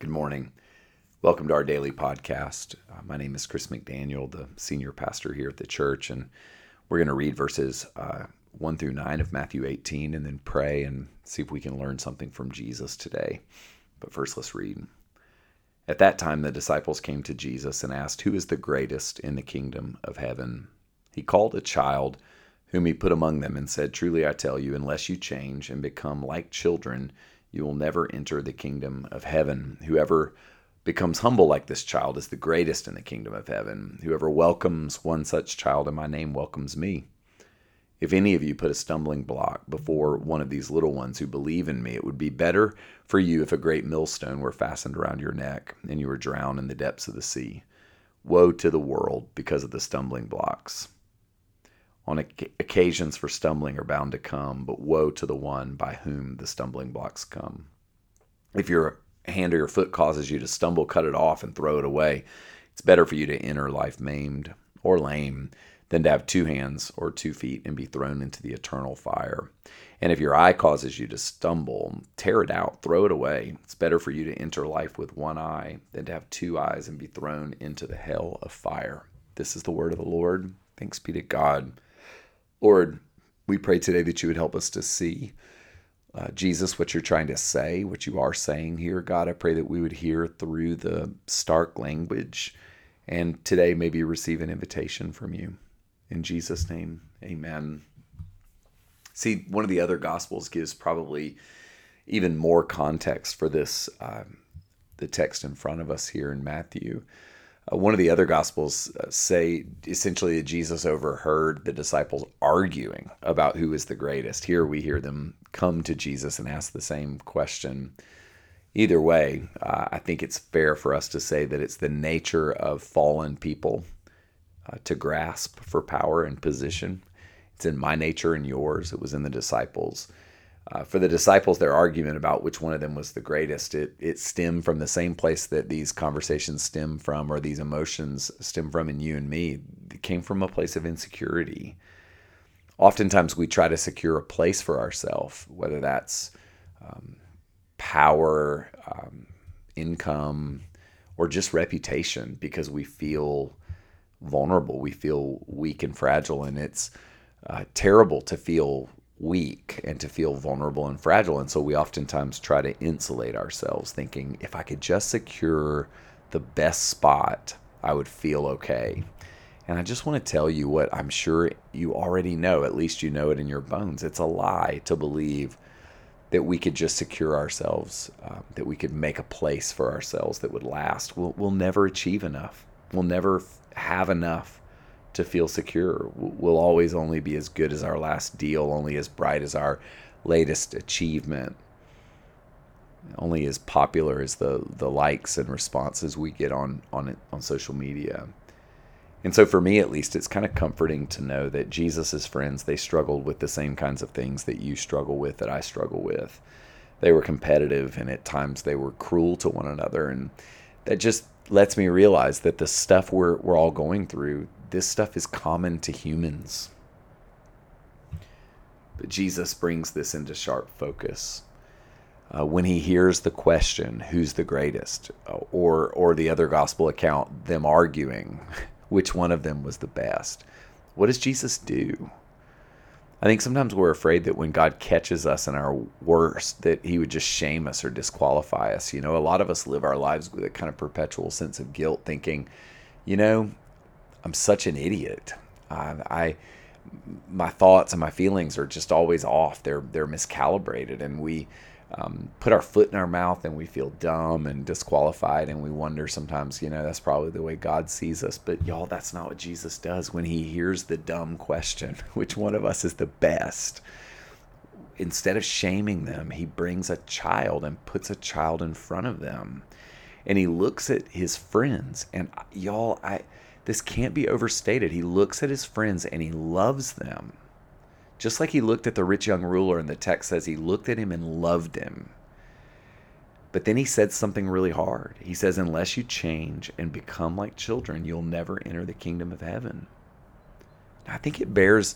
Good morning. Welcome to our daily podcast. Uh, my name is Chris McDaniel, the senior pastor here at the church, and we're going to read verses uh, 1 through 9 of Matthew 18 and then pray and see if we can learn something from Jesus today. But first, let's read. At that time, the disciples came to Jesus and asked, Who is the greatest in the kingdom of heaven? He called a child whom he put among them and said, Truly I tell you, unless you change and become like children, you will never enter the kingdom of heaven. Whoever becomes humble like this child is the greatest in the kingdom of heaven. Whoever welcomes one such child in my name welcomes me. If any of you put a stumbling block before one of these little ones who believe in me, it would be better for you if a great millstone were fastened around your neck and you were drowned in the depths of the sea. Woe to the world because of the stumbling blocks on occasions for stumbling are bound to come, but woe to the one by whom the stumbling blocks come. If your hand or your foot causes you to stumble, cut it off and throw it away. It's better for you to enter life maimed or lame than to have two hands or two feet and be thrown into the eternal fire. And if your eye causes you to stumble, tear it out, throw it away. It's better for you to enter life with one eye than to have two eyes and be thrown into the hell of fire. This is the word of the Lord. Thanks be to God. Lord, we pray today that you would help us to see, uh, Jesus, what you're trying to say, what you are saying here. God, I pray that we would hear through the stark language and today maybe receive an invitation from you. In Jesus' name, amen. See, one of the other gospels gives probably even more context for this, um, the text in front of us here in Matthew. Uh, one of the other gospels uh, say essentially that Jesus overheard the disciples arguing about who is the greatest. Here we hear them come to Jesus and ask the same question. Either way, uh, I think it's fair for us to say that it's the nature of fallen people uh, to grasp for power and position. It's in my nature and yours. It was in the disciples. Uh, for the disciples, their argument about which one of them was the greatest, it, it stemmed from the same place that these conversations stem from, or these emotions stem from in you and me. It came from a place of insecurity. Oftentimes, we try to secure a place for ourselves, whether that's um, power, um, income, or just reputation, because we feel vulnerable, we feel weak and fragile, and it's uh, terrible to feel weak and to feel vulnerable and fragile. And so we oftentimes try to insulate ourselves, thinking if I could just secure the best spot, I would feel okay. And I just want to tell you what I'm sure you already know, at least you know it in your bones. It's a lie to believe that we could just secure ourselves, uh, that we could make a place for ourselves that would last. We'll, we'll never achieve enough. We'll never have enough to feel secure. We'll always only be as good as our last deal, only as bright as our latest achievement, only as popular as the the likes and responses we get on on on social media. And so for me at least it's kind of comforting to know that Jesus's friends they struggled with the same kinds of things that you struggle with that I struggle with. They were competitive and at times they were cruel to one another and that just lets me realize that the stuff we're we're all going through this stuff is common to humans. But Jesus brings this into sharp focus. Uh, when he hears the question, who's the greatest? Uh, or, or the other gospel account, them arguing which one of them was the best. What does Jesus do? I think sometimes we're afraid that when God catches us in our worst, that He would just shame us or disqualify us. You know, a lot of us live our lives with a kind of perpetual sense of guilt, thinking, you know, I'm such an idiot. Uh, I my thoughts and my feelings are just always off. They're they're miscalibrated, and we um, put our foot in our mouth and we feel dumb and disqualified, and we wonder sometimes, you know, that's probably the way God sees us. But y'all, that's not what Jesus does when He hears the dumb question, which one of us is the best. Instead of shaming them, He brings a child and puts a child in front of them, and He looks at His friends, and y'all, I this can't be overstated. He looks at his friends and he loves them. Just like he looked at the rich young ruler, and the text says he looked at him and loved him. But then he said something really hard. He says, Unless you change and become like children, you'll never enter the kingdom of heaven. I think it bears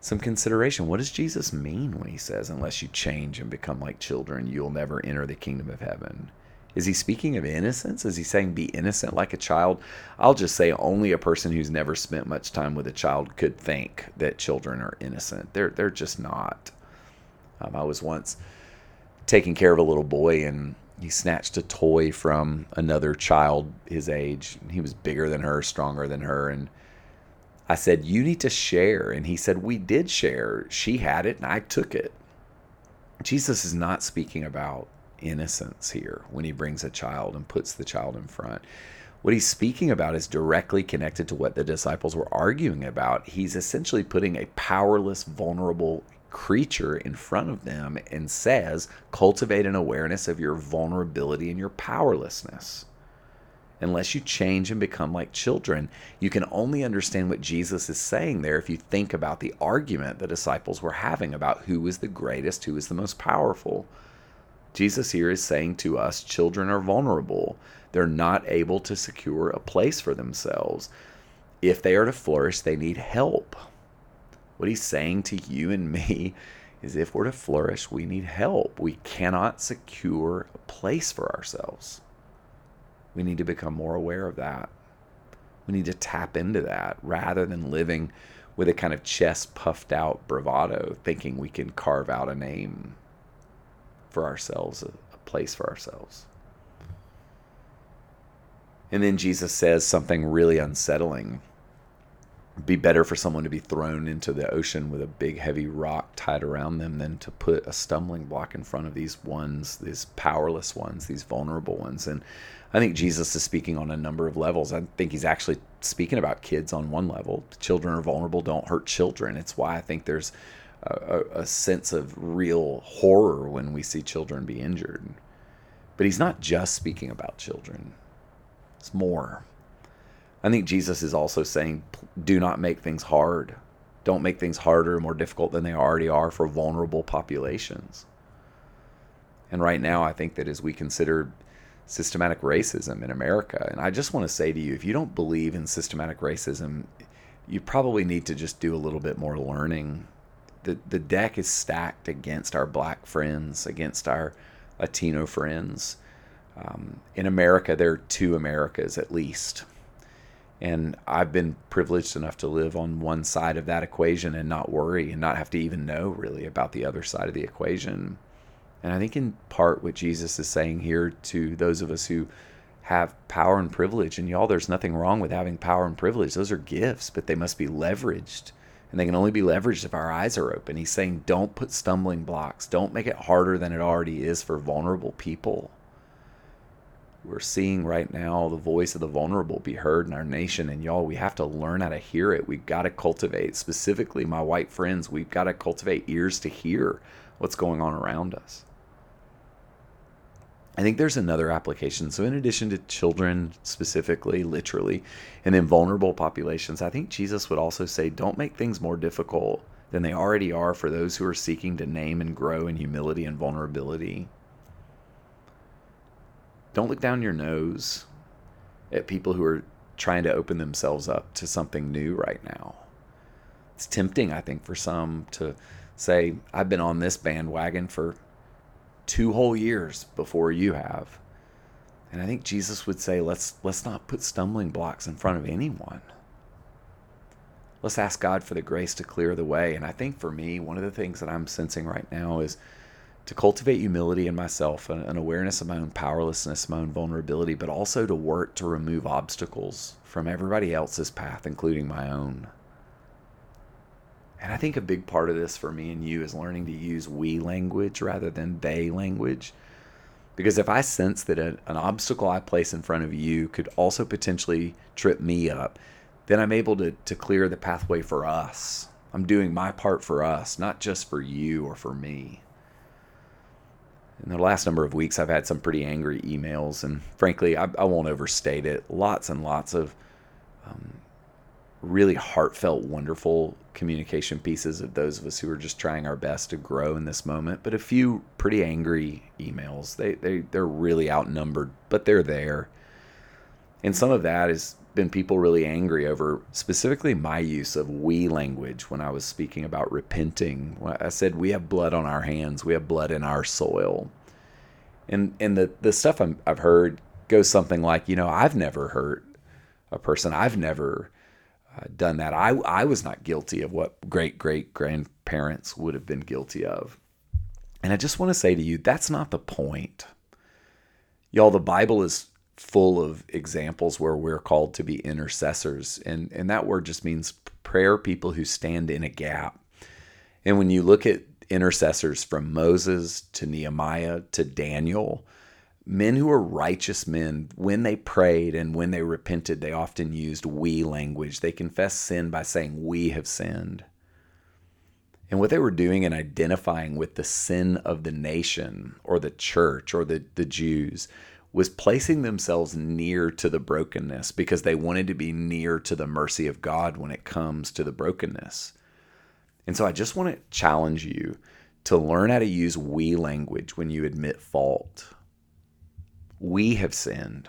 some consideration. What does Jesus mean when he says, Unless you change and become like children, you'll never enter the kingdom of heaven? Is he speaking of innocence? Is he saying be innocent like a child? I'll just say only a person who's never spent much time with a child could think that children are innocent. They're they're just not. Um, I was once taking care of a little boy and he snatched a toy from another child his age. He was bigger than her, stronger than her, and I said, "You need to share." And he said, "We did share. She had it and I took it." Jesus is not speaking about innocence here when he brings a child and puts the child in front. What he's speaking about is directly connected to what the disciples were arguing about. He's essentially putting a powerless, vulnerable creature in front of them and says, cultivate an awareness of your vulnerability and your powerlessness. Unless you change and become like children, you can only understand what Jesus is saying there if you think about the argument the disciples were having about who is the greatest, who is the most powerful. Jesus here is saying to us children are vulnerable. They're not able to secure a place for themselves. If they are to flourish, they need help. What he's saying to you and me is if we're to flourish, we need help. We cannot secure a place for ourselves. We need to become more aware of that. We need to tap into that rather than living with a kind of chest puffed out bravado, thinking we can carve out a name for ourselves, a, a place for ourselves. And then Jesus says something really unsettling be better for someone to be thrown into the ocean with a big heavy rock tied around them than to put a stumbling block in front of these ones, these powerless ones, these vulnerable ones. And I think Jesus is speaking on a number of levels. I think he's actually speaking about kids on one level. Children are vulnerable, don't hurt children. It's why I think there's a, a sense of real horror when we see children be injured. But he's not just speaking about children, it's more. I think Jesus is also saying, do not make things hard. Don't make things harder or more difficult than they already are for vulnerable populations. And right now, I think that as we consider systematic racism in America, and I just want to say to you, if you don't believe in systematic racism, you probably need to just do a little bit more learning. The, the deck is stacked against our black friends, against our Latino friends. Um, in America, there are two Americas at least and I've been privileged enough to live on one side of that equation and not worry and not have to even know really about the other side of the equation. And I think in part what Jesus is saying here to those of us who have power and privilege, and y'all, there's nothing wrong with having power and privilege. Those are gifts, but they must be leveraged. And they can only be leveraged if our eyes are open. He's saying, don't put stumbling blocks. Don't make it harder than it already is for vulnerable people we're seeing right now the voice of the vulnerable be heard in our nation and y'all we have to learn how to hear it we've got to cultivate specifically my white friends we've got to cultivate ears to hear what's going on around us i think there's another application so in addition to children specifically literally and then vulnerable populations i think jesus would also say don't make things more difficult than they already are for those who are seeking to name and grow in humility and vulnerability don't look down your nose at people who are trying to open themselves up to something new right now. It's tempting, I think, for some to say, I've been on this bandwagon for two whole years before you have. And I think Jesus would say, let's let's not put stumbling blocks in front of anyone. Let's ask God for the grace to clear the way. And I think for me, one of the things that I'm sensing right now is to cultivate humility in myself, an, an awareness of my own powerlessness, my own vulnerability, but also to work to remove obstacles from everybody else's path, including my own. And I think a big part of this for me and you is learning to use we language rather than they language. Because if I sense that a, an obstacle I place in front of you could also potentially trip me up, then I'm able to, to clear the pathway for us. I'm doing my part for us, not just for you or for me in the last number of weeks, I've had some pretty angry emails, and frankly, I, I won't overstate it. Lots and lots of um, really heartfelt, wonderful communication pieces of those of us who are just trying our best to grow in this moment. But a few pretty angry emails. They they they're really outnumbered, but they're there. And some of that has been people really angry over specifically my use of we language when I was speaking about repenting. I said we have blood on our hands, we have blood in our soil. And and the the stuff i have heard goes something like, you know, I've never hurt a person. I've never done that. I I was not guilty of what great great grandparents would have been guilty of. And I just want to say to you, that's not the point. Y'all, the Bible is full of examples where we're called to be intercessors. And, and that word just means prayer people who stand in a gap. And when you look at intercessors from Moses to Nehemiah to Daniel, men who were righteous men, when they prayed and when they repented, they often used we language. They confessed sin by saying, We have sinned. And what they were doing and identifying with the sin of the nation or the church or the, the Jews was placing themselves near to the brokenness because they wanted to be near to the mercy of God when it comes to the brokenness. And so I just want to challenge you to learn how to use we language when you admit fault. We have sinned.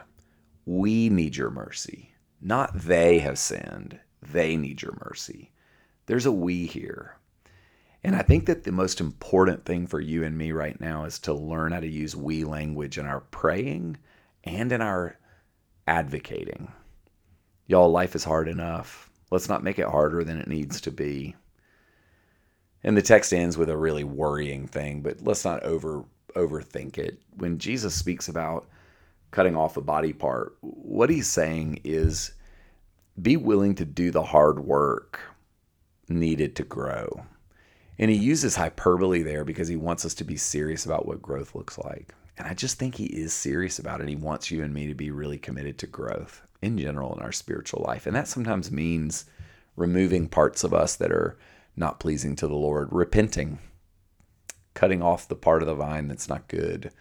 We need your mercy. Not they have sinned. They need your mercy. There's a we here. And I think that the most important thing for you and me right now is to learn how to use we language in our praying and in our advocating. Y'all, life is hard enough. Let's not make it harder than it needs to be. And the text ends with a really worrying thing, but let's not over overthink it. When Jesus speaks about cutting off a body part, what he's saying is be willing to do the hard work needed to grow. And he uses hyperbole there because he wants us to be serious about what growth looks like. And I just think he is serious about it. He wants you and me to be really committed to growth in general in our spiritual life. And that sometimes means removing parts of us that are not pleasing to the Lord, repenting, cutting off the part of the vine that's not good.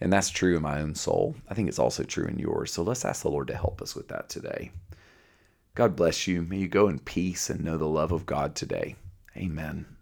And that's true in my own soul. I think it's also true in yours. So let's ask the Lord to help us with that today. God bless you. May you go in peace and know the love of God today. Amen.